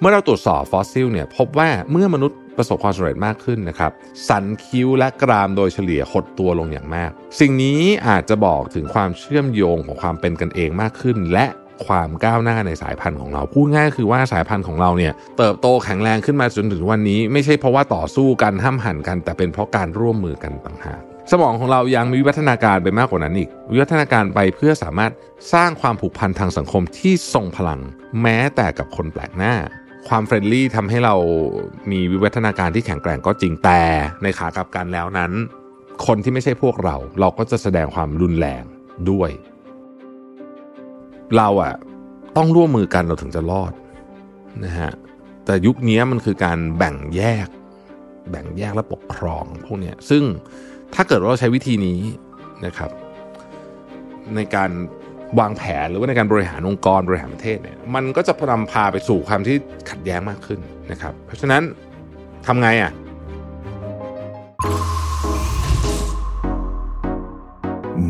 เมื่อเราตรวจสอบฟอสซิลเนี่ยพบว่าเมื่อมนุษย์ประสบความสำเร็จมากขึ้นนะครับ สันคิ้วและกรามโดยเฉลี่ยหดตัวลงอย่างมาก สิ่งนี้อาจจะบอกถึงความเชื่อมโยงของความเป็นกันเองมากขึ้น และความก้าวหน้าในสายพันธุ์ของเรา พูดง่ายคือว่าสายพันธุ์ของเราเนี่ยเติบโตแข็งแรงขึ้นมาจนถึงวันนี้ ไม่ใช่เพราะว่าต่อสู้กันห้ำหั่นกัน แต่เป็นเพราะการร่วมมือกันต่างหากสมองของเรายังมีวิวัฒนาการไปมากกว่านั้นอีก วิวัฒนาการไปเพื่อสามารถสร้างความผูกพันทางสังคมที่ทรงพลัง แม้แต่กับคนแปลกหน้า ความเฟรนลี่ทำให้เรามีวิวัฒนาการที่แข็งแกร่งก็จริงแต่ในขากลับกันแล้วนั้น คนที่ไม่ใช่พวกเรา เราก็จะแสดงความรุนแรงด้วย เราอะต้องร่วมมือกันเราถึงจะรอดนะฮะแต่ยุคนี้มันคือการแบ่งแยก แบ่งแยกและปกครองพวกเนี้ยซึ่งถ้าเกิดว่าเราใช้วิธีนี้นะครับ ในการ วางแผนหรือว่าในการบริหารองค์กรบริหารประเทศเนี่ยมันก็จะนำพาไปสู่ความที่ขัดแย้งมากขึ้นนะครับ เพราะฉะนั้นทำไงอะ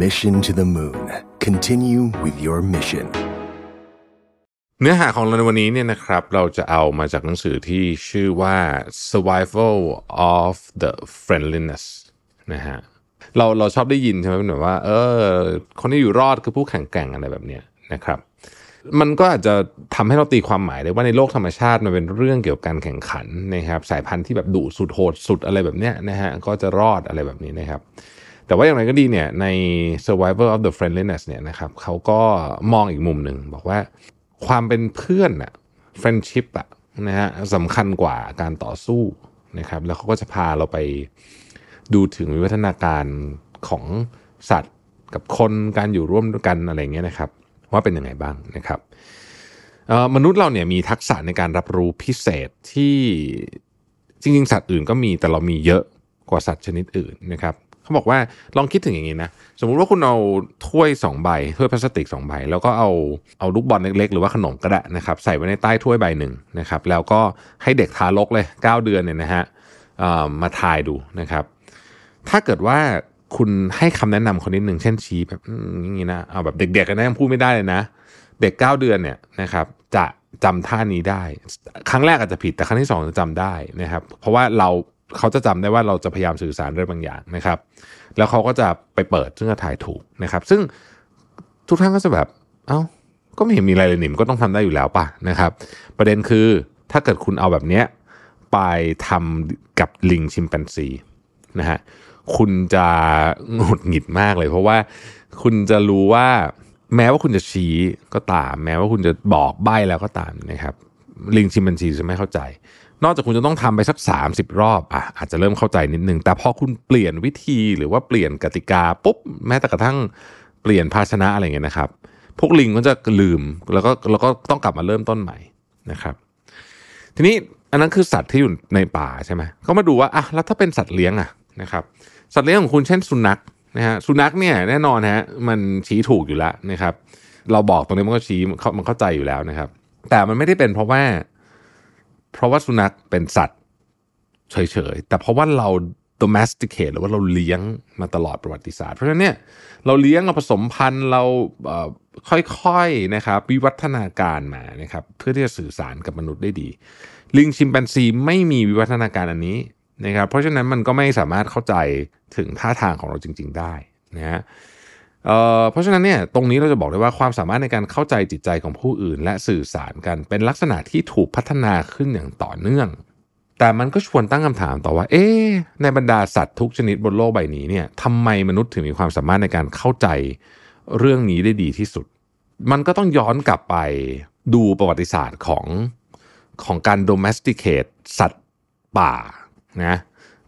Mission to the Moon. Continue with your mission. เนื้อหาของเราในวันนี้เนี่ยนะครับ เราจะเอามาจากหนังสือที่ชื่อว่า Survival of the Friendliness นะฮะ เราเราชอบได้ยินใช่ไหมเป็นแบบว่า เออ คนที่อยู่รอดคือผู้แข่งแกร่งอะไรแบบเนี้ยนะครับ มันก็อาจจะทำให้เราตีความหมายได้ว่าในโลกธรรมชาติมันเป็นเรื่องเกี่ยวกับการแข่งขันนะครับ สายพันธุ์ที่แบบดุสุดโหดสุดอะไรแบบเนี้ยนะฮะก็จะรอดอะไรแบบนี้นะครับแต่ว่าอย่างไรก็ดีเนี่ยใน Survivor of the Friendliness เนี่ยนะครับเขาก็มองอีกมุมหนึ่งบอกว่าความเป็นเพื่อนอะ friendship อะนะฮะสำคัญกว่าการต่อสู้นะครับ แล้วเขาก็จะพาเราไป ดูถึงวิวัฒนาการของสัตว์กับคนการอยู่ร่วมกันอะไรเงี้ยนะครับ ว่าเป็นยังไงบ้างนะครับมนุษย์เราเนี่ยมีทักษะในการรับรู้พิเศษที่จริงๆ สัตว์อื่นก็มีแต่เรามีเยอะกว่าสัตว์ชนิดอื่นนะครับเขาบอกว่าลองคิดถึงอย่างนี้นะสมมุติว่าคุณเอาถ้วย2ใบถ้วยพลาสติก2ใบแล้วก็เอาเอาลูกบอลเล็กๆ หรือว่าขนมก็ได้นะครับใส่ไว้ในใต้ถ้วยใบหนึ่งนะครับแล้วก็ให้เด็กทารกเลย 9 เดือนเนี่ยนะฮะมาทายดูนะครับ ถ้าเกิดว่าคุณให้คำแนะนำคนนิดหนึ่งเช่นชี้แบบอย่างนี้นะเอาแบบเด็กๆกันนะยังพูดไม่ได้เลยนะ เด็ก 9 เดือนเนี่ยนะครับ จะจำท่านี้ได้ ครั้งแรกอาจจะผิดแต่ครั้งที่2จะจำได้นะครับ เพราะว่าเราเขาจะจำได้ว่าเราจะพยายามสื่อสารอะไรบางอย่างนะครับ แล้วเขาก็จะไปเปิดซึ่งจะถ่ายถูกนะครับ ซึ่งทุกท่านก็จะแบบ เอา้าก็ไม่เห็นมีอะไรเลยหนิมก็ต้องทำได้อยู่แล้วป่ะนะครับ ประเด็นคือถ้าเกิดคุณเอาแบบเนี้ยไปทำกับลิงชิมแปนซีนะฮะ คุณจะหงุดหงิดมากเลย เพราะว่าคุณจะรู้ว่าแม้ว่าคุณจะชี้ก็ตาม แม้ว่าคุณจะบอกใบ้แล้วก็ตามนะครับ ลิงชิมแปนซีจะไม่เข้าใจ นอกจากคุณจะต้องทำไปสัก 30 รอบอะอาจจะเริ่มเข้าใจนิดนึง แต่พอคุณเปลี่ยนวิธีหรือว่าเปลี่ยนกติกาปุ๊บแม้แต่กระทั่งเปลี่ยนภาชนะอะไรเงี้ยนะครับ พวกลิงก็จะลืมแล้วก็แล้วก็ต้องกลับมาเริ่มต้นใหม่นะครับ ทีนี้อันนั้นคือสัตว์ที่อยู่ในป่าใช่ไหมก็มาดูว่าอะแล้วถ้าเป็นสัตว์เลี้ยงอะนะครับ สัตว์เลี้ยงของคุณเช่นสุนัขนะฮะสุนัขเนี่ยแน่นอนฮะมันชี้ถูกอยู่แล้วนะครับ เราบอกตรงนี้มันก็ชี้มันเข้าใจอยู่แล้วนะครับ แต่มันไม่ได้เป็นเพราะว่า เพราะว่าสุนัขเป็นสัตว์เฉยๆแต่เพราะว่าเรา domesticate หรือว่าเราเลี้ยงมาตลอดประวัติศาสตร์ เพราะฉะนั้นเนี่ยเราเลี้ยงเราผสมพันธุ์เราค่อยๆนะครับวิวัฒนาการมานะครับเพื่อที่จะสื่อสารกับมนุษย์ได้ดี ลิงชิมแปนซีไม่มีวิวัฒนาการอันนี้ นะครับเพราะฉะนั้นมันก็ไม่สามารถเข้าใจถึงท่าทางของเราจริง ๆ ได้นะฮะเเพราะฉะนั้นเนี่ยตรงนี้เราจะบอกได้ว่าความสามารถในการเข้าใจจิตใจของผู้อื่น และสื่อสารกันเป็นลักษณะที่ถูกพัฒนาขึ้นอย่างต่อเนื่อง แต่มันก็ชวนตั้งคำถามต่อว่า เอ๊ในบรรดาสัตว์ทุกชนิดบนโลกใบนี้เนี่ยทำไมมนุษย์ถึงมีความสามารถในการเข้าใจเรื่องนี้ได้ดีที่สุด มันก็ต้องย้อนกลับไปดูประวัติศาสตร์ของของการ domesticate สัตว์ป่า นะ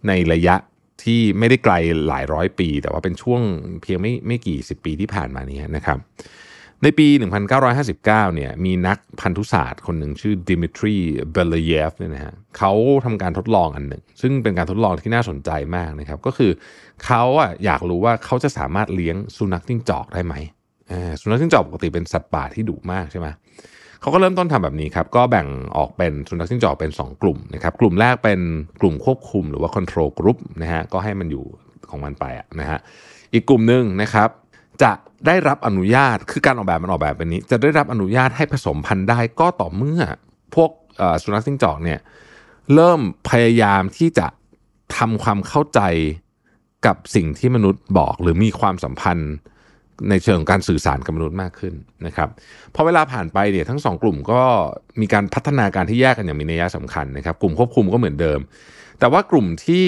ในระยะที่ไม่ได้ไกลหลายร้อยปี แต่ว่าเป็นช่วงเพียงไม่ไม่กี่สิบปีที่ผ่านมานี้นะครับ ในปี 1959 เนี่ยมีนักพันธุศาสตร์คนหนึ่งชื่อดิมิทรีเบลเยฟเนี่ยนะฮะเขาทำการทดลองอันหนึ่ง ซึ่งเป็นการทดลองที่น่าสนใจมากนะครับ ก็คือเขาอะอยากรู้ว่าเขาจะสามารถเลี้ยงสุนัขจิ้งจอกได้ไหมสุนัขจิ้งจอกปกติเป็นสัตว์ป่าที่ดุมากใช่ไหม เขาก็เริ่มต้นทำแบบนี้ครับ ก็แบ่งออกเป็นสุนัขจิ้งจอกเป็น 2 กลุ่มนะครับ กลุ่มแรกเป็นกลุ่มควบคุมหรือว่า control group นะฮะ ก็ให้มันอยู่ของมันไปนะฮะ อีกกลุ่มหนึ่งนะครับ จะได้รับอนุญาต คือการออกแบบมันออกแบบเป็นนี้ จะได้รับอนุญาตให้ผสมพันธุ์ได้ก็ต่อเมื่อพวกสุนัขจิ้งจอกเนี่ยเริ่มพยายามที่จะทำความเข้าใจกับสิ่งที่มนุษย์บอกหรือมีความสัมพันธ์ ในเชิงของการสื่อสารกับมนุษย์มากขึ้นนะครับพอเวลาผ่านไปเนี่ยทั้งสองกลุ่มก็มีการพัฒนาการที่แยกกันอย่างมีนัยสำคัญนะครับ กลุ่มควบคุมก็เหมือนเดิม แต่ว่ากลุ่มที่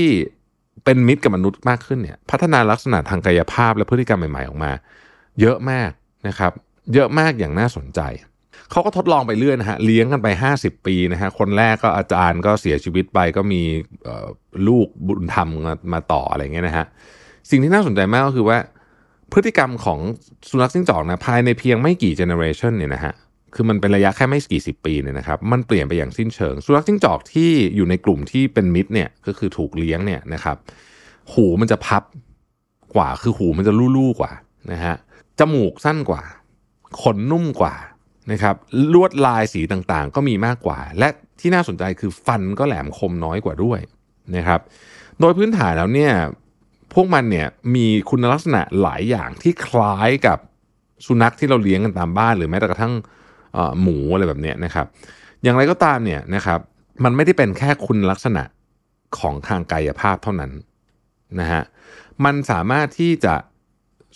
เป็นมิตรกับมนุษย์มากขึ้นเนี่ยพัฒนาลักษณะทางกายภาพและพฤติกรรมใหม่ๆออกมา เยอะมากนะครับเยอะมากอย่างน่าสนใจ เขาก็ทดลองไปเรื่อยนะฮะเลี้ยงกันไป 50 ปีนะฮะคนแรกก็อาจารย์ก็เสียชีวิตไปก็มีลูกบุญธรรมมามาต่ออะไรเงี้ยนะฮะสิ่งที่น่าสนใจมากก็คือว่า พฤติกรรมของสุนัขจิ้งจอกนะภายในเพียงไม่กี่เจเนอเรชันเนี่ยนะฮะคือมันเป็นระยะแค่ไม่กี่สิบปีเนี่ยนะครับมันเปลี่ยนไปอย่างสิ้นเชิง สุนัขจิ้งจอกที่อยู่ในกลุ่มที่เป็นมิตรเนี่ยก็คือถูกเลี้ยงเนี่ยนะครับหูมันจะพับกว่าคือหูมันจะลู่ๆกว่านะฮะจมูกสั้นกว่า ขนนุ่มกว่านะครับลวดลายสีต่างๆ ก็มีมากกว่า และที่น่าสนใจคือฟันก็แหลมคมน้อยกว่าด้วยนะครับโดยพื้นฐานแล้วเนี่ย พวกมันเนี่ยมีคุณลักษณะหลายอย่างที่คล้ายกับสุนัขที่เราเลี้ยงกันตามบ้าน หรือแม้แต่กระทั่งหมูอะไรแบบนี้นะครับ อย่างไรก็ตามเนี่ยนะครับมันไม่ได้เป็นแค่คุณลักษณะของทางกายภาพเท่านั้นนะฮะมันสามารถที่จะ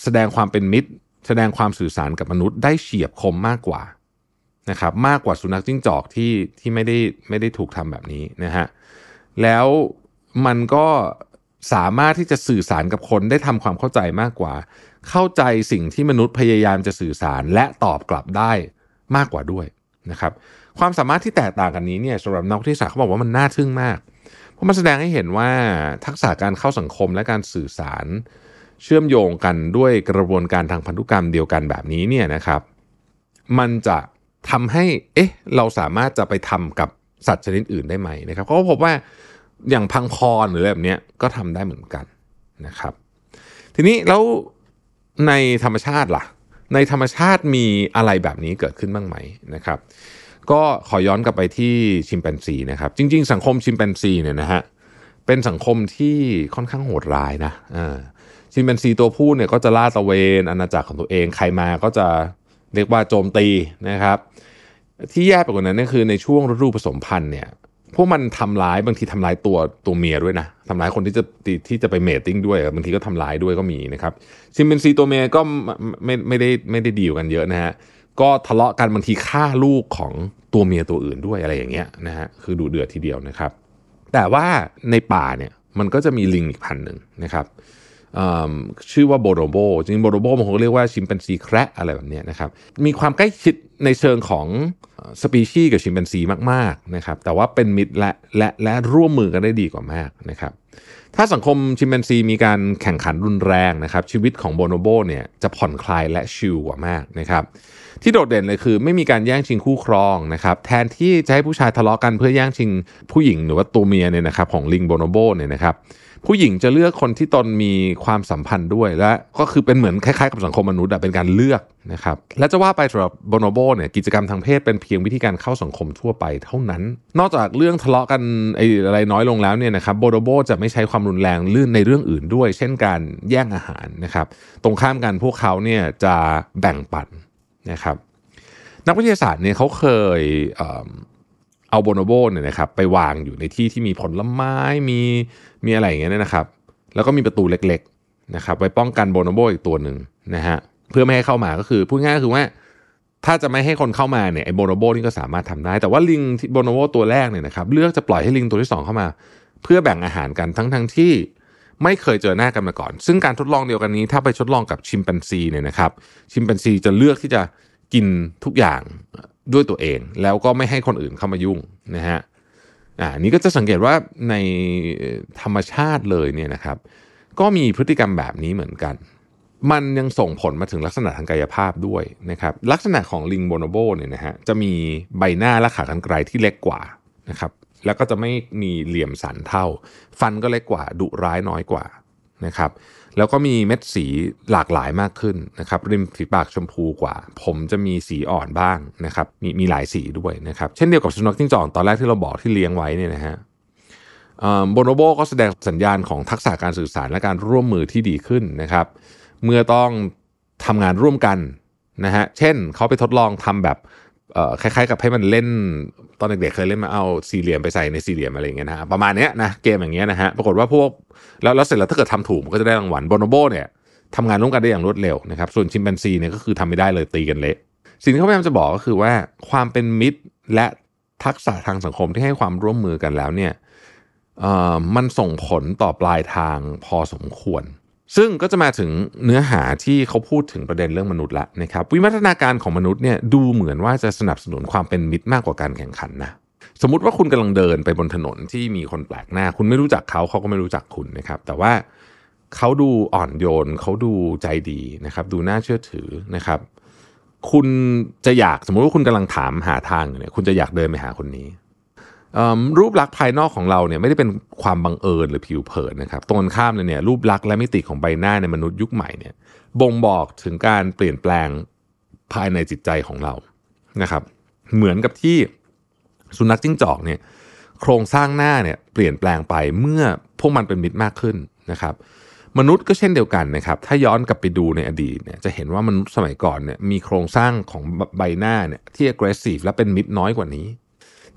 แสดงความเป็นมิตร แสดงความสื่อสารกับมนุษย์ได้เฉียบคมมากกว่านะครับมากกว่าสุนัขจิ้งจอกที่ที่ไม่ได้ไม่ได้ถูกทำแบบนี้นะฮะแล้วมันก็ สามารถที่จะสื่อสารกับคนได้ทำความเข้าใจมากกว่า เข้าใจสิ่งที่มนุษย์พยายามจะสื่อสารและตอบกลับได้มากกว่าด้วยนะครับ ความสามารถที่แตกต่างกันนี้เนี่ยสำหรับนักวิทยาศาสตร์เขาบอกว่ามันน่าทึ่งมาก เพราะมันแสดงให้เห็นว่าทักษะการเข้าสังคมและการสื่อสารเชื่อมโยงกันด้วยกระบวนการทางพันธุกรรมเดียวกันแบบนี้เนี่ยนะครับ มันจะทำให้เอ๊ะเราสามารถจะไปทำกับสัตว์ชนิดอื่นได้ไหมนะครับเขาก็พบว่า อย่างพังพรหรืออะไรแบบนี้ก็ทำได้เหมือนกันนะครับ ทีนี้แล้วในธรรมชาติล่ะ ในธรรมชาติมีอะไรแบบนี้เกิดขึ้นบ้างไหมนะครับ ก็ขอย้อนกลับไปที่ชิมแปนซีนะครับ จริง ๆ สังคมชิมแปนซีเนี่ยนะฮะเป็นสังคมที่ค่อนข้างโหดร้ายนะชิมแปนซีตัวผู้เนี่ยก็จะล่าตะเวนอาณาจักรของตัวเองใครมาก็จะเรียกว่าโจมตีนะครับ ที่แย่ไปกว่านั้นก็คือในช่วงฤดูผสมพันธุ์เนี่ย พวกมันทำร้ายบางทีทำร้ายตัวตัวเมียด้วยนะทำร้ายคนที่จะที่จะไปเมทติ้งด้วยบางทีก็ทำร้ายด้วยก็มีนะครับชิมเปนซีตัวเมียก็ไม่ไม่ได้ไม่ได้ดีลกันเยอะนะฮะก็ทะเลาะกันบางทีฆ่าลูกของตัวเมียตัวอื่นด้วยอะไรอย่างเงี้ยนะฮะคือดูเดือดทีเดียวนะครับ แต่ว่าในป่าเนี่ยมันก็จะมีลิงอีกพันหนึ่งนะครับ ชื่อว่าโบโดโบจริงโบโดโบมันเขาเรียกว่าชิมเปนซีแคระอะไรแบบนี้นะครับมีความใกล้ชิดในเชิงของสปีชีส์กับชิมเปนซีมากๆนะครับแต่ว่าเป็นมิตรและและและร่วมมือกันได้ดีกว่ามากนะครับถ้าสังคมชิมเปนซีมีการแข่งขันรุนแรงนะครับชีวิตของโบโนโบเนี่ยจะผ่อนคลายและชิลกว่ามากนะครับที่โดดเด่นเลยคือไม่มีการแย่งชิงคู่ครองนะครับแทนที่จะให้ผู้ชายทะเลาะกันเพื่อแย่งชิงผู้หญิงหรือว่าตัวเมียเนี่ยนะครับของลิงโบโนโบเนี่ยนะครับ ผู้หญิงจะเลือกคนที่ตนมีความสัมพันธ์ด้วยและก็คือเป็นเหมือนคล้ายๆกับสังคมมนุษย์เป็นการเลือกนะครับและจะว่าไปสำหรับโบโนโบเนี่ยกิจกรรมทางเพศเป็นเพียงวิธีการเข้าสังคมทั่วไปเท่านั้น นอกจากเรื่องทะเลาะกันไอ้อะไรน้อยลงแล้วเนี่ยนะครับโบโนโบจะไม่ใช้ความรุนแรงลื่นในเรื่องอื่นด้วย เช่นการแย่งอาหารนะครับตรงข้ามกันพวกเขาเนี่ยจะแบ่งปันนะครับนักวิทยาศาสตร์เนี่ยเขาเคยเเอาโบโนโบเนี่ยนะครับไปวางอยู่ในที่ที่มีผลไม้มีมีอะไรอย่างเงี้ยนะครับ แล้วก็มีประตูเล็กๆนะครับไว้ป้องกันโบโนโบอีกตัวหนึ่งนะฮะเพื่อไม่ให้เข้ามาก็คือพูดง่ายก็คือว่า ถ้าจะไม่ให้คนเข้ามาเนี่ยไอ้โบโนโบนี่ก็สามารถทำได้ แต่ว่าลิงโบโนโบตัวแรกเนี่ยนะครับเลือกจะปล่อยให้ลิงตัวที่ 2 เข้ามา เพื่อแบ่งอาหารกันทั้งทั้งที่ไม่เคยเจอหน้ากันมาก่อน ซึ่งการทดลองเดียวกันนี้ ถ้าไปทดลองกับชิมแปนซีเนี่ยนะครับ ชิมแปนซีจะเลือกที่จะกินทุกอย่าง ด้วยตัวเอง แล้วก็ไม่ให้คนอื่นเข้ามายุ่งนะฮะอ่านี้ก็จะสังเกตว่าในธรรมชาติเลยเนี่ยนะครับ ก็มีพฤติกรรมแบบนี้เหมือนกัน มันยังส่งผลมาถึงลักษณะทางกายภาพด้วยนะครับ ลักษณะของลิงโบโนโบเนี่ยนะฮะจะมีใบหน้าและขากรรไกรที่เล็กกว่านะครับ แล้วก็จะไม่มีเหลี่ยมสันเท่า ฟันก็เล็กกว่าดุร้ายน้อยกว่านะครับ แล้วก็มีเม็ดสีหลากหลายมากขึ้นนะครับริมฝีปากชมพูกว่า ผมจะมีสีอ่อนบ้างนะครับมีมีหลายสีด้วยนะครับเช่นเดียวกับสุนัขจิ้งจอกตอนแรกที่เราบอกที่เลี้ยงไว้เนี่ยนะฮะโบโนโบก็แสดงสัญญาณของทักษะการสื่อสารและการร่วมมือที่ดีขึ้นนะครับเมื่อต้องทำงานร่วมกันนะฮะเช่นเขาไปทดลองทำแบบ คล้ายๆกับให้มันเล่นตอนเด็กๆเคยเล่นมาเอาสี่เหลี่ยมไปใส่ในสี่เหลี่ยมอะไรอย่างเงี้ยนะฮะประมาณเนี้ยนะเกมอย่างเงี้ยนะฮะปรากฏว่าพวกแล้วแล้วเสร็จแล้วถ้าเกิดทำถูกมันก็จะได้รางวัลโบนโบเนี่ยทำงานร่วมกันได้อย่างรวดเร็วนะครับส่วนชิมแปนซีเนี่ยก็คือทำไม่ได้เลยตีกันเละสิ่งที่เขาพยายามจะบอกก็คือว่าความเป็นมิตรและทักษะทางสังคมที่ให้ความร่วมมือกันแล้วเนี่ยเอ่อมันส่งผลต่อปลายทางพอสมควร ซึ่งก็จะมาถึงเนื้อหาที่เขาพูดถึงประเด็นเรื่องมนุษย์ละนะครับ วิวัฒนาการของมนุษย์เนี่ยดูเหมือนว่าจะสนับสนุนความเป็นมิตรมากกว่าการแข่งขันนะสมมติว่าคุณกำลังเดินไปบนถนนที่มีคนแปลกหน้า คุณไม่รู้จักเขาเขาก็ไม่รู้จักคุณนะครับ แต่ว่าเขาดูอ่อนโยนเขาดูใจดีนะครับ ดูน่าเชื่อถือนะครับ คุณจะอยากสมมติว่าคุณกำลังถามหาทางเนี่ยคุณจะอยากเดินไปหาคนนี้ รูปลักษณ์ภายนอกของเราเนี่ยไม่ได้เป็นความบังเอิญหรือผิวเผินนะครับตรงกันข้ามเลยเนี่ยรูปลักษณ์และมิติของใบหน้าในมนุษย์ยุคใหม่เนี่ยบ่งบอกถึงการเปลี่ยนแปลงภายในจิตใจของเรานะครับ เหมือนกับที่สุนัขจิ้งจอกเนี่ยโครงสร้างหน้าเนี่ยเปลี่ยนแปลงไปเมื่อพวกมันเป็นมิตรมากขึ้นนะครับ มนุษย์ก็เช่นเดียวกันนะครับ ถ้าย้อนกลับไปดูในอดีตเนี่ยจะเห็นว่ามนุษย์สมัยก่อนเนี่ยมีโครงสร้างของใบหน้าเนี่ยที่ aggressive และเป็นมิตรน้อยกว่านี้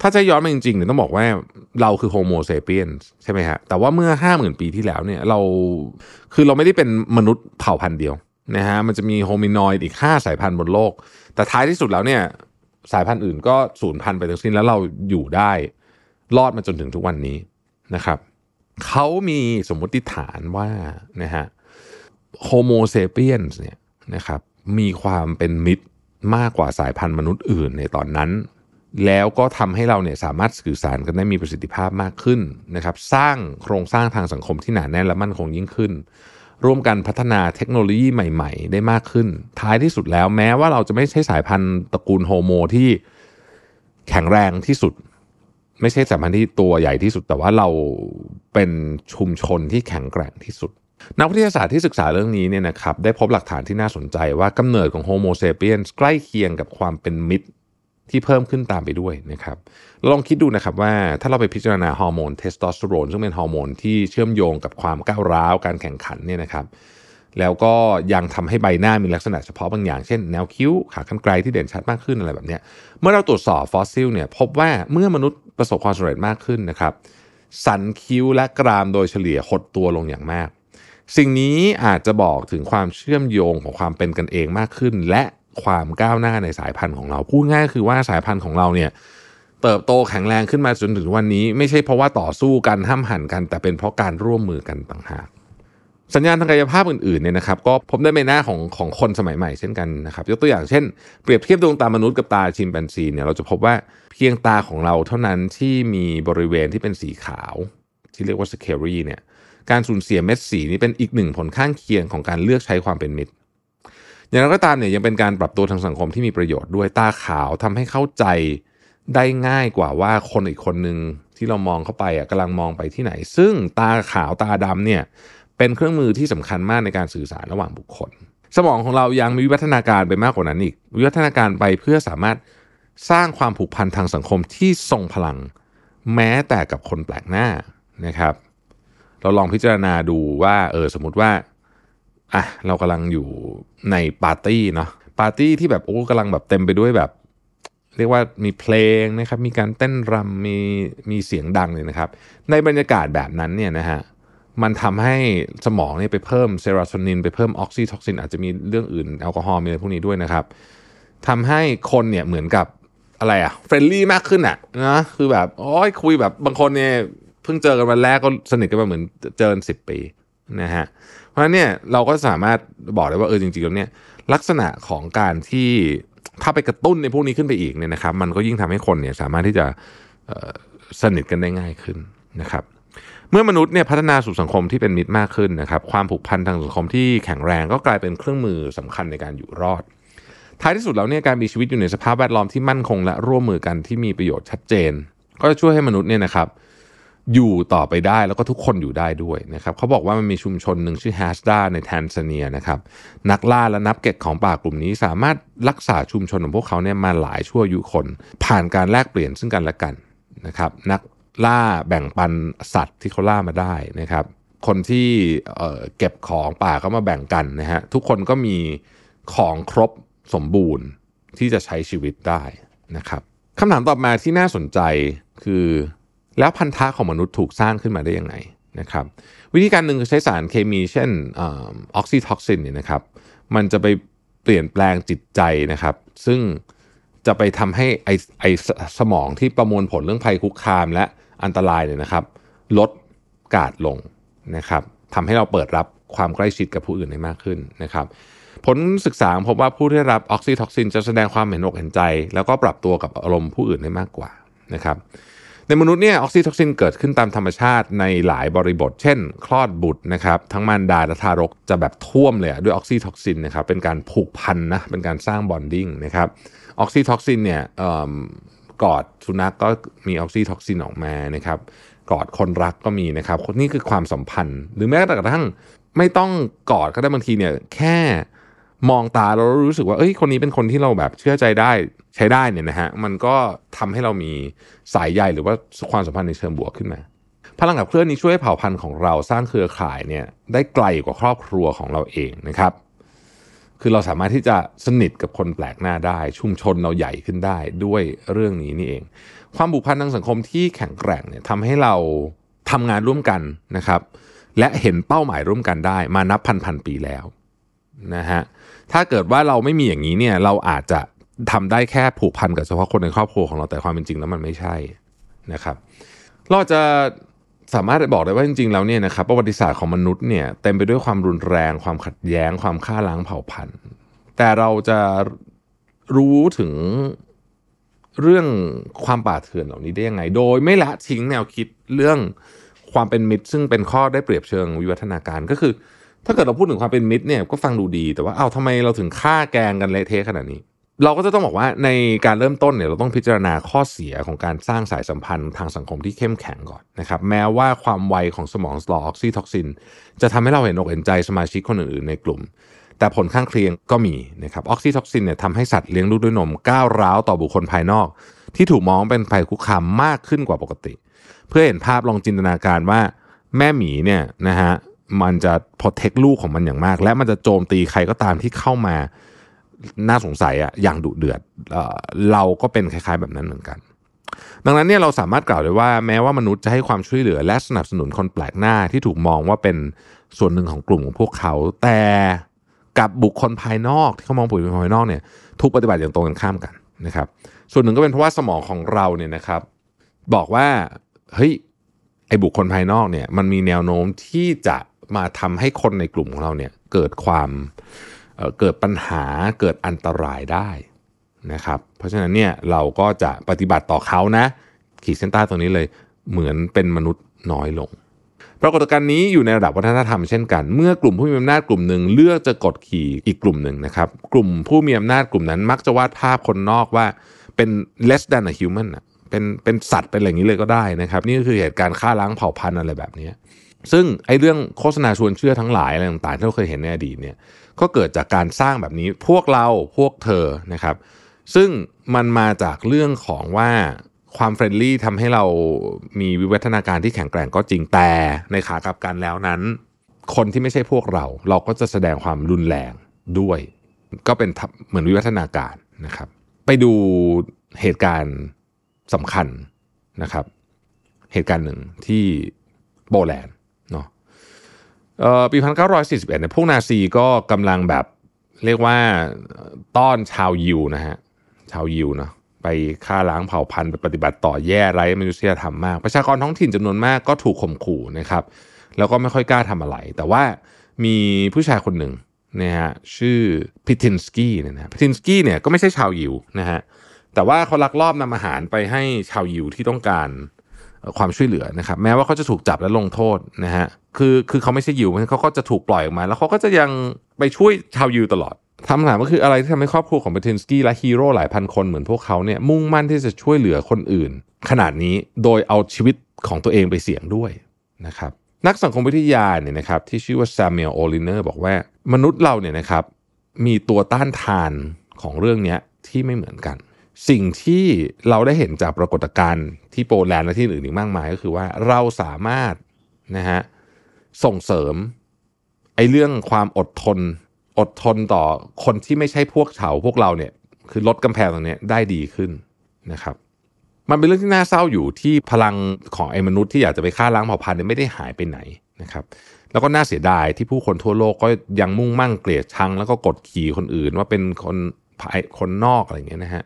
ถ้าจะย้อนมาจริงๆเนี่ยต้องบอกว่าเราคือโฮโมเซเปียนใช่ไหมฮะ แต่ว่าเมื่อ 5 0,000 ปีที่แล้วเนี่ยเราคือเราไม่ได้เป็นมนุษย์เผ่าพันธุ์เดียวนะฮะมันจะมีโฮมินอยด์อีก 5 สายพันธุ์บนโลก แต่ท้ายที่สุดแล้วเนี่ยสายพันธุ์อื่นก็สูญพันธุ์ไปทั้งสิ้นแล้วเราอยู่ได้รอดมาจนถึงทุกวันนี้นะครับเขามีสมมติฐานว่านะฮะโฮโมเซเปียนเนี่ยนะครับมีความเป็นมิตรมากกว่าสายพันธุ์มนุษย์อื่นในตอนนั้น แล้วก็ทำให้เราเนี่ยสามารถสื่อสารกันได้มีประสิทธิภาพมากขึ้นนะครับ สร้างโครงสร้างทางสังคมที่หนาแน่นและมั่นคงยิ่งขึ้น ร่วมกันพัฒนาเทคโนโลยีใหม่ ๆ ได้มากขึ้น ท้ายที่สุดแล้วแม้ว่าเราจะไม่ใช่สายพันธุ์ตระกูลโฮโมที่แข็งแรงที่สุด ไม่ใช่สายพันธุ์ที่ตัวใหญ่ที่สุด แต่ว่าเราเป็นชุมชนที่แข็งแกร่งที่สุด นักวิทยาศาสตร์ที่ศึกษาเรื่องนี้เนี่ยนะครับได้พบหลักฐานที่น่าสนใจว่ากำเนิดของโฮโมเซเปียนใกล้เคียงกับความเป็นมิตร ที่เพิ่มขึ้นตามไปด้วยนะครับลองคิดดูนะครับว่าถ้าเราไปพิจารณาฮอร์โมนเทสโทสเตอโรนซึ่งเป็นฮอร์โมนที่เชื่อมโยงกับความก้าวร้าวการแข่งขันเนี่ยนะครับแล้วก็ยังทำให้ใบหน้ามีลักษณะเฉพาะบางอย่าง เช่นแนวคิ้ว ขากรรไกรที่เด่นชัดมากขึ้นอะไรแบบนี้เมื่อเราตรวจสอบฟอสซิลเนี่ยพบว่าเมื่อมนุษย์ประสบความสำเร็จมากขึ้นนะครับสันคิ้วและกรามโดยเฉลี่ยหดตัวลงอย่างมาก สิ่งนี้อาจจะบอกถึงความเชื่อมโยงของความเป็นกันเองมากขึ้น และ ความก้าวหน้าในสายพันธุ์ของเรา พูดง่ายคือว่าสายพันธุ์ของเราเนี่ยเติบโตแข็งแรงขึ้นมาจนถึงวันนี้ ไม่ใช่เพราะว่าต่อสู้กันห้ามหันกัน แต่เป็นเพราะการร่วมมือกันต่างหากสัญญาณทางกายภาพอื่นๆเนี่ยนะครับก็พบได้ในหน้าของของคนสมัยใหม่เช่นกันนะครับยกตัวอย่างเช่น เปรียบเทียบดวงตามนุษย์กับตาชิมแปนซีเนี่ยเราจะพบว่าเพียงตาของเราเท่านั้นที่มีบริเวณที่เป็นสีขาว ที่เรียกว่าสเคอรี่เนี่ยการสูญเสียเม็ดสีนี้เป็นอีกหนึ่งผลข้างเคียงของการเลือกใช้ความเป็นมิตร อย่างไรก็ตามเนี่ยยังเป็นการปรับตัวทางสังคมที่มีประโยชน์ด้วยตาขาวทำให้เข้าใจได้ง่ายกว่าว่าคนอีกคนหนึ่งที่เรามองเข้าไปอะกำลังมองไปที่ไหน ซึ่งตาขาวตาดำเนี่ยเป็นเครื่องมือที่สำคัญมากในการสื่อสารระหว่างบุคคล สมองของเรายังมีวิวัฒนาการไปมากกว่านั้นอีก วิวัฒนาการไปเพื่อสามารถสร้างความผูกพันทางสังคมที่ทรงพลังแม้แต่กับคนแปลกหน้านะครับ เราลองพิจารณาดูว่าเออสมมติว่า อะเรากำลังอยู่ในปาร์ตี้เนาะปาร์ตี้ที่แบบโอ้กำลังแบบเต็มไปด้วยแบบ เรียกว่ามีเพลงนะครับมีการเต้นรำมีมีเสียงดังเลยนะครับ ในบรรยากาศแบบนั้นเนี่ยนะฮะมันทำให้สมองเนี่ยไปเพิ่มเซโรโทนิน ไปเพิ่มออกซิโทซิน อาจจะมีเรื่องอื่นแอลกอฮอล์มีอะไรพวกนี้ด้วยนะครับทำให้คนเนี่ยเหมือนกับอะไรอะ friendly มากขึ้นอะนะคือแบบโอ้ยคุยแบบบางคนเนี่ยเพิ่งเจอกันวันแรกก็สนิทกันมาเหมือนเจอกันสิบปีนะฮะ ราะฉะนั้นเนี่ยเราก็สามารถบอกได้ว่าเออจริงๆแล้วเนี่ยลักษณะของการที่ถ้าไปกระตุ้นในพวกนี้ขึ้นไปอีกเนี่ยนะครับ มันก็ยิ่งทำให้คนเนี่ยสามารถที่จะสนิทกันได้ง่ายขึ้นนะครับ เมื่อมนุษย์เนี่ยพัฒนาสู่สังคมที่เป็นมิตรมากขึ้นนะครับ ความผูกพันทางสังคมที่แข็งแรงก็กลายเป็นเครื่องมือสำคัญในการอยู่รอด ท้ายที่สุดแล้วเนี่ยการมีชีวิตอยู่ในสภาพแวดล้อมที่มั่นคงและร่วมมือกันที่มีประโยชน์ชัดเจน ก็จะช่วยให้มนุษย์เนี่ยนะครับ อยู่ต่อไปได้แล้วก็ทุกคนอยู่ได้ด้วยนะครับเขาบอกว่ามันมีชุมชนหนึ่งชื่อแฮสดาในแทนซาเนียนะครับนักล่าและนับเก็ตของป่ากลุ่มนี้สามารถรักษาชุมชนของพวกเขาเนี่ยมาหลายชั่วอายุคน ผ่านการแลกเปลี่ยนซึ่งกันและกันนะครับนักล่าแบ่งปันสัตว์ที่เขาล่ามาได้นะครับ คนที่เเก็บของป่าก็มาแบ่งกันนะฮะทุกคนก็มีของครบสมบูรณ์ที่จะใช้ชีวิตได้นะครับคำถามต่อมาที่น่าสนใจคือ แล้วพันธะของมนุษย์ถูกสร้างขึ้นมาได้ยังไงนะครับ วิธีการหนึ่งคือใช้สารเคมีเช่นออกซิทอกซินเนี่ยนะครับ มันจะไปเปลี่ยนแปลงจิตใจนะครับ ซึ่งจะไปทำให้ไอไอสมองที่ประมวลผลเรื่องภัยคุกคามและอันตรายเนี่ยนะครับ ลดกาดลงนะครับทำให้เราเปิดรับความใกล้ชิดกับผู้อื่นได้มากขึ้นนะครับ ผลศึกษาพบว่าผู้ที่รับออกซิโทซินจะแสดงความเห็นอกเห็นใจ แล้วก็ปรับตัวกับอารมณ์ผู้อื่นได้มากกว่านะครับ ในมนุษย์เนี่ยออกซิโทซินเกิดขึ้นตามธรรมชาติในหลายบริบท เช่น คลอดบุตรนะครับทั้งมารดาและทารกจะแบบท่วมเลยด้วยออกซิโทซินนะครับเป็นการผูกพันนะเป็นการสร้าง bonding นะครับออกซิโทซินเนี่ยกอดสุนัขกก็มีออกซิโทซินออกมานะครับกอดคนรักก็มีนะครับนี่คือความสัมพันธ์ หรือแม้แต่กระทั่งไม่ต้องกอดก็ได้บางทีเนี่ยแค่ มองตาเรารู้สึกว่าเอ้ยคนนี้เป็นคนที่เราแบบเชื่อใจได้ใช้ได้เนี่ยนะฮะมันก็ทำให้เรามีสายใยหรือว่าความสัมพันธ์ในเชิงบวกขึ้นมา พลังกับเคลื่อนนี้ช่วยให้เผ่าพันธุ์ของเราสร้างเครือข่ายเนี่ยได้ไกลกว่าครอบครัวของเราเองนะครับ คือเราสามารถที่จะสนิทกับคนแปลกหน้าได้ ชุมชนเราใหญ่ขึ้นได้ด้วยเรื่องนี้นี่เอง ความผูกพันทางสังคมที่แข็งแกร่งเนี่ยทำให้เราทำงานร่วมกันนะครับ และเห็นเป้าหมายร่วมกันได้มานับพันพันปีแล้วนะฮะ ถ้าเกิดว่าเราไม่มีอย่างนี้เนี่ย เราอาจจะทำได้แค่ผูกพันกับเฉพาะคนในครอบครัวของเราแต่ความเป็นจริงแล้วมันไม่ใช่นะครับ เราจะสามารถบอกได้ว่าจริงๆแล้วเนี่ยนะครับประวัติศาสตร์ของมนุษย์เนี่ยเต็มไปด้วยความรุนแรง ความขัดแย้ง ความฆ่าล้างเผ่าพันธุ์ แต่เราจะรู้ถึงเรื่องความป่าเถื่อนเหล่านี้ได้ยังไง โดยไม่ละทิ้งแนวคิดเรื่องความเป็นมิตร ซึ่งเป็นข้อได้เปรียบเชิงวิวัฒนาการก็คือ ถ้าเกิดเราพูดถึงความเป็นมิตรเนี่ยก็ฟังดูดีแต่ว่าเอ้าทำไมเราถึงฆ่าแกงกันเละเทะขนาดนี้ เราก็จะต้องบอกว่าในการเริ่มต้นเนี่ยเราต้องพิจารณาข้อเสียของการสร้างสายสัมพันธ์ทางสังคมที่เข้มแข็งก่อนนะครับแม้ว่าความไวของสมองต่อออกซิโทซิน จะทำให้เราเห็นอกเห็นใจสมาชิกคนอื่นๆในกลุ่ม แต่ผลข้างเคียงก็มีนะครับออกซิทอกซินเนี่ยทำให้สัตว์เลี้ยงลูกด้วยนมก้าวร้าวต่อบุคคลภายนอก ที่ถูกมองเป็นภัยคุกคามมากขึ้นกว่าปกติ เพื่อเห็นภาพลองจินตนาการว่าแม่หมีเนี่ยนะฮะ มันจะพอเทคลูกของมันอย่างมาก และมันจะโจมตีใครก็ตามที่เข้ามาน่าสงสัยอะอย่างดุเดือดเเราก็เป็นคล้าย ๆ แบบนั้นเหมือนกัน ดังนั้นเนี่ยเราสามารถกล่าวได้ว่าแม้ว่ามนุษย์จะให้ความช่วยเหลือและสนับสนุนคนแปลกหน้าที่ถูกมองว่าเป็นส่วนหนึ่งของกลุ่มของพวกเขา แต่กับบุคคลภายนอกที่เขามองบุคคลภายนอกเนี่ยถูกปฏิบัติอย่างตรงกันข้ามกันนะครับ ส่วนหนึ่งก็เป็นเพราะว่าสมองของเราเนี่ยนะครับ บอกว่าเฮ้ยไอ้บุคคลภายนอกเนี่ยมันมีแนวโน้มที่จะ มาทำให้คนในกลุ่มของเราเนี่ยเกิดความเเกิดปัญหาเกิดอันตรายได้นะครับ เพราะฉะนั้นเนี่ยเราก็จะปฏิบัติต่อเขานะ ขีดเส้นใต้ตรงนี้เลยเหมือนเป็นมนุษย์น้อยลงปรากฏการณ์นี้อยู่ในระดับวัฒนธรรมเช่นกัน เมื่อกลุ่มผู้มีอำนาจกลุ่มหนึ่งเลือกจะกดขี่อีกกลุ่มหนึ่งนะครับ กลุ่มผู้มีอำนาจกลุ่มนั้น มักจะวาดภาพคนนอกว่าเป็น less than a human เป็นเป็นสัตว์เป็นอะไรอย่างนี้เลยก็ได้นะครับ นี่ก็คือเหตุการณ์ฆ่าล้างเผ่าพันธุ์อะไรแบบนี้ ซึ่งไอ้เรื่องโฆษณาชวนเชื่อทั้งหลายอะไรต่างๆที่เราเคยเห็นในอดีตเนี่ยก็เกิดจากการสร้างแบบนี้พวกเราพวกเธอนะครับ ซึ่งมันมาจากเรื่องของว่าความเฟรนลี่ทำให้เรามีวิวัฒนาการที่แข็งแกร่งก็จริงแต่ในขากลับกันแล้วนั้น คนที่ไม่ใช่พวกเรา เราก็จะแสดงความรุนแรงด้วย ก็เป็นเหมือนวิวัฒนาการนะครับ ไปดูเหตุการณ์สำคัญนะครับ เหตุการณ์หนึ่งที่โปแลนด์เน ปี 1941เนี่ยพวกนาซีก็กำลังแบบเรียกว่าต้อนชาวยิวนะฮะชาวยิวเนาะไปฆ่าล้างเผ่าพันธุ์ไปปฏิบัติต่อแย่ไร้มนุษยธรรมมาก ประชากรท้องถิ่นจำนวนมากก็ถูกข่มขู่นะครับ แล้วก็ไม่ค่อยกล้าทำอะไร แต่ว่ามีผู้ชายคนหนึ่งนะฮะชื่อพิทินสกี้เนี่ยนะพิทินสกี้เนี่ยก็ไม่ใช่ชาวยิวนะฮะแต่ว่าเขาลักลอบนำอาหารไปให้ชาวยิวที่ต้องการ ความช่วยเหลือนะครับแม้ว่าเขาจะถูกจับและลงโทษนะฮะคือคือเขาไม่ใช่ยิวเขาก็จะถูกปล่อยออกมา แล้วเขาก็จะยังไปช่วยชาวยิวตลอดคำถามก็คืออะไรที่ทำให้ครอบครัวของเบตินสกี้และฮีโร่หลายพันคนเหมือนพวกเขาเนี่ยมุ่งมั่นที่จะช่วยเหลือคนอื่น ขนาดนี้โดยเอาชีวิตของตัวเองไปเสี่ยงด้วยนะครับนักสังคมวิทยาเนี่ยนะครับที่ชื่อว่าซามิเอลโอลิเนอร์บอกว่ามนุษย์เราเนี่ยนะครับมีตัวต้านทานของเรื่องนี้ที่ไม่เหมือนกัน สิ่งที่เราได้เห็นจากปรากฏการณ์ที่โปแลนด์และที่อื่นอีกมากมาย ก็คือว่าเราสามารถนะฮะส่งเสริมไอ้เรื่องความอดทน อดทนต่อคนที่ไม่ใช่พวกเขาพวกเราเนี่ย คือลดกำแพงตรงนี้ได้ดีขึ้นนะครับ มันเป็นเรื่องที่น่าเศร้าอยู่ที่พลังของไอ้มนุษย์ที่อยากจะไปฆ่าล้างเผ่าพันธุ์เนี่ยไม่ได้หายไปไหนนะครับแล้วก็น่าเสียดายที่ผู้คนทั่วโลกก็ยังมุ่งมั่งเกลียดชัง แล้วก็กดขี่คนอื่นว่าเป็นคนภายคนนอกอะไรเงี้ยนะฮะ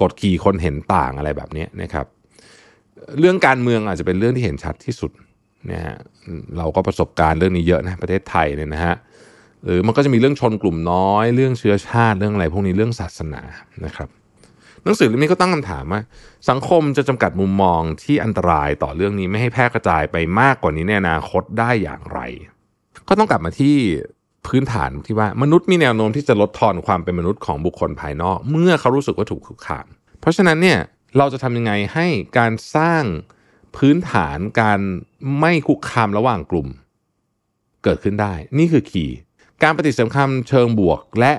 กดขี่คนเห็นต่างอะไรแบบนี้นะครับ เรื่องการเมืองอาจจะเป็นเรื่องที่เห็นชัดที่สุดนะฮะเราก็ประสบการณ์เรื่องนี้เยอะนะประเทศไทยเนี่ยนะฮะหรือมันก็จะมีเรื่องชนกลุ่มน้อย เรื่องเชื้อชาติเรื่องอะไรพวกนี้เรื่องศาสนานะครับหนังสือเล่มนี้ก็ตั้งคำถามว่าสังคมจะจำกัดมุมมองที่อันตรายต่อเรื่องนี้ไม่ให้แพร่กระจายไปมากกว่านี้ในอนาคตได้อย่างไร ก็ต้องกลับมาที่ พื้นฐานที่ว่ามนุษย์มีแนวโน้มที่จะลดทอนความเป็นมนุษย์ของบุคคลภายนอก เมื่อเขารู้สึกว่าถูกคุกคาม เพราะฉะนั้นเนี่ยเราจะทำยังไงให้การสร้างพื้นฐานการไม่คุกคามระหว่างกลุ่ม เกิดขึ้นได้ นี่คือคีย์การปฏิสัมพันธ์เชิงบวกและ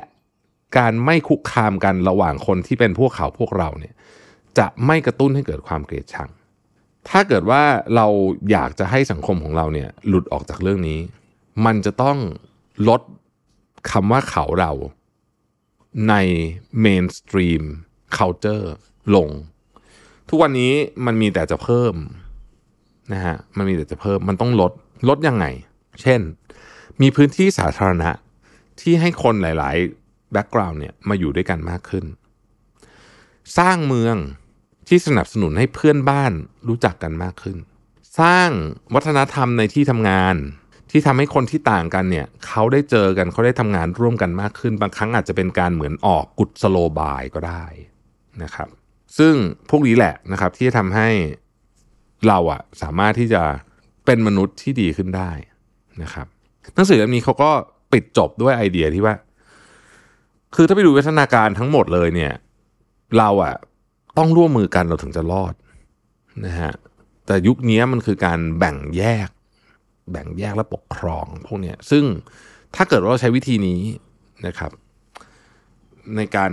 การไม่คุกคามกันระหว่างคนที่เป็นพวกเขาพวกเราเนี่ยจะไม่กระตุ้นให้เกิดความเกลียดชัง ถ้าเกิดว่าเราอยากจะให้สังคมของเราเนี่ยหลุดออกจากเรื่องนี้ มันจะต้อง ลดคำว่าเขาเราในเมนสตรีม culture ลง ทุกวันนี้มันมีแต่จะเพิ่มนะฮะมันมีแต่จะเพิ่มมันต้องลดลดยังไง เช่น มีพื้นที่สาธารณะที่ให้คนหลาย ๆ แบ็กกราวน์เนี่ยมาอยู่ด้วยกันมากขึ้น สร้างเมืองที่สนับสนุนให้เพื่อนบ้านรู้จักกันมากขึ้น สร้างวัฒนธรรมในที่ทำงาน ที่ทำให้คนที่ต่างกันเนี่ยเขาได้เจอกันเขาได้ทำงานร่วมกันมากขึ้น บางครั้งอาจจะเป็นการเหมือนออกกุศโลบายก็ได้นะครับ ซึ่งพวกนี้แหละนะครับ ที่จะทำให้เราอะสามารถที่จะเป็นมนุษย์ที่ดีขึ้นได้นะครับหนังสือเล่มนี้เขาก็ปิดจบด้วยไอเดียที่ว่า คือถ้าไปดูวิวัฒนาการทั้งหมดเลยเนี่ย เราอะต้องร่วมมือกันเราถึงจะรอดนะฮะแต่ยุคนี้มันคือการแบ่งแยก แบ่งแยกและปกครองพวกนี้ซึ่งถ้าเกิดว่าเราใช้วิธีนี้นะครับ ในการ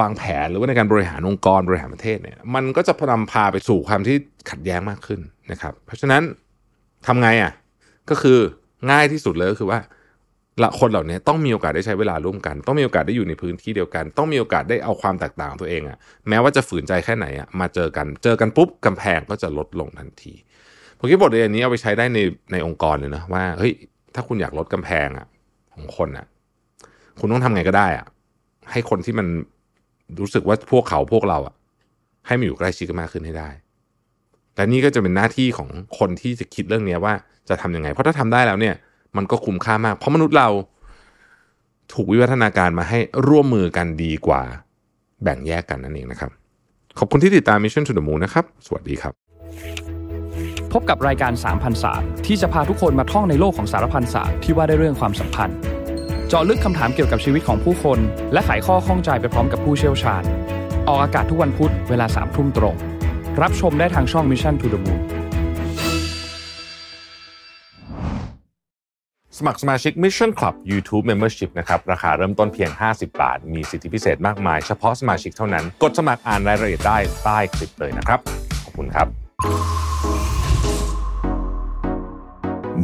วางแผนหรือว่าในการบริหารองค์กรบริหารประเทศเนี่ยมันก็จะนำพาไปสู่ความที่ขัดแย้งมากขึ้นนะครับ เพราะฉะนั้นทำไงอะก็คือง่ายที่สุดเลยก็คือว่าละคนเหล่านี้ต้องมีโอกาสได้ใช้เวลาร่วมกัน ต้องมีโอกาสได้อยู่ในพื้นที่เดียวกัน ต้องมีโอกาสได้เอาความแตกต่างตัวเองอะแม้ว่าจะฝืนใจแค่ไหนอะมาเจอกันเจอกันปุ๊บกำแพงก็จะลดลงทันที ผมคิดบทเรียนนี้เอาไปใช้ได้ในในองค์กรเลยนะว่าเฮ้ยถ้าคุณอยากลดกำแพงอะของคนอะคุณต้องทำไงก็ได้อะให้คนที่มันรู้สึกว่าพวกเขาพวกเราอะให้มาอยู่ใกล้ชิดกันมากขึ้นให้ได้แต่นี่ก็จะเป็นหน้าที่ของคนที่จะคิดเรื่องนี้ว่าจะทำยังไง เพราะถ้าทำได้แล้วเนี่ย มันก็คุ้มค่ามาก เพราะมนุษย์เราถูกวิวัฒนาการมาให้ร่วมมือกันดีกว่า แบ่งแยกกันนั่นเองนะครับ ขอบคุณที่ติดตาม Mission to the Moon นะครับ สวัสดีครับ พบกับรายการสามพันศาสตร์ที่จะพาทุกคนมาท่องในโลกของสารพันศาสตร์ที่ว่าได้เรื่องความสัมพันธ์ เจาะลึกคำถามเกี่ยวกับชีวิตของผู้คน และไขข้อข้องใจไปพร้อมกับผู้เชี่ยวชาญ ออกอากาศทุกวันพุธเวลาสามทุ่มตรง รับชมได้ทางช่อง Mission to the Moon สมัครสมาชิก Mission Club YouTube Membership นะครับ ราคาเริ่มต้นเพียง 50 บาท มีสิทธิพิเศษมากมาย เฉพาะสมาชิกเท่านั้น กดสมัครอ่านรายละเอียดได้ใต้คลิปเลยนะครับ ขอบคุณครับ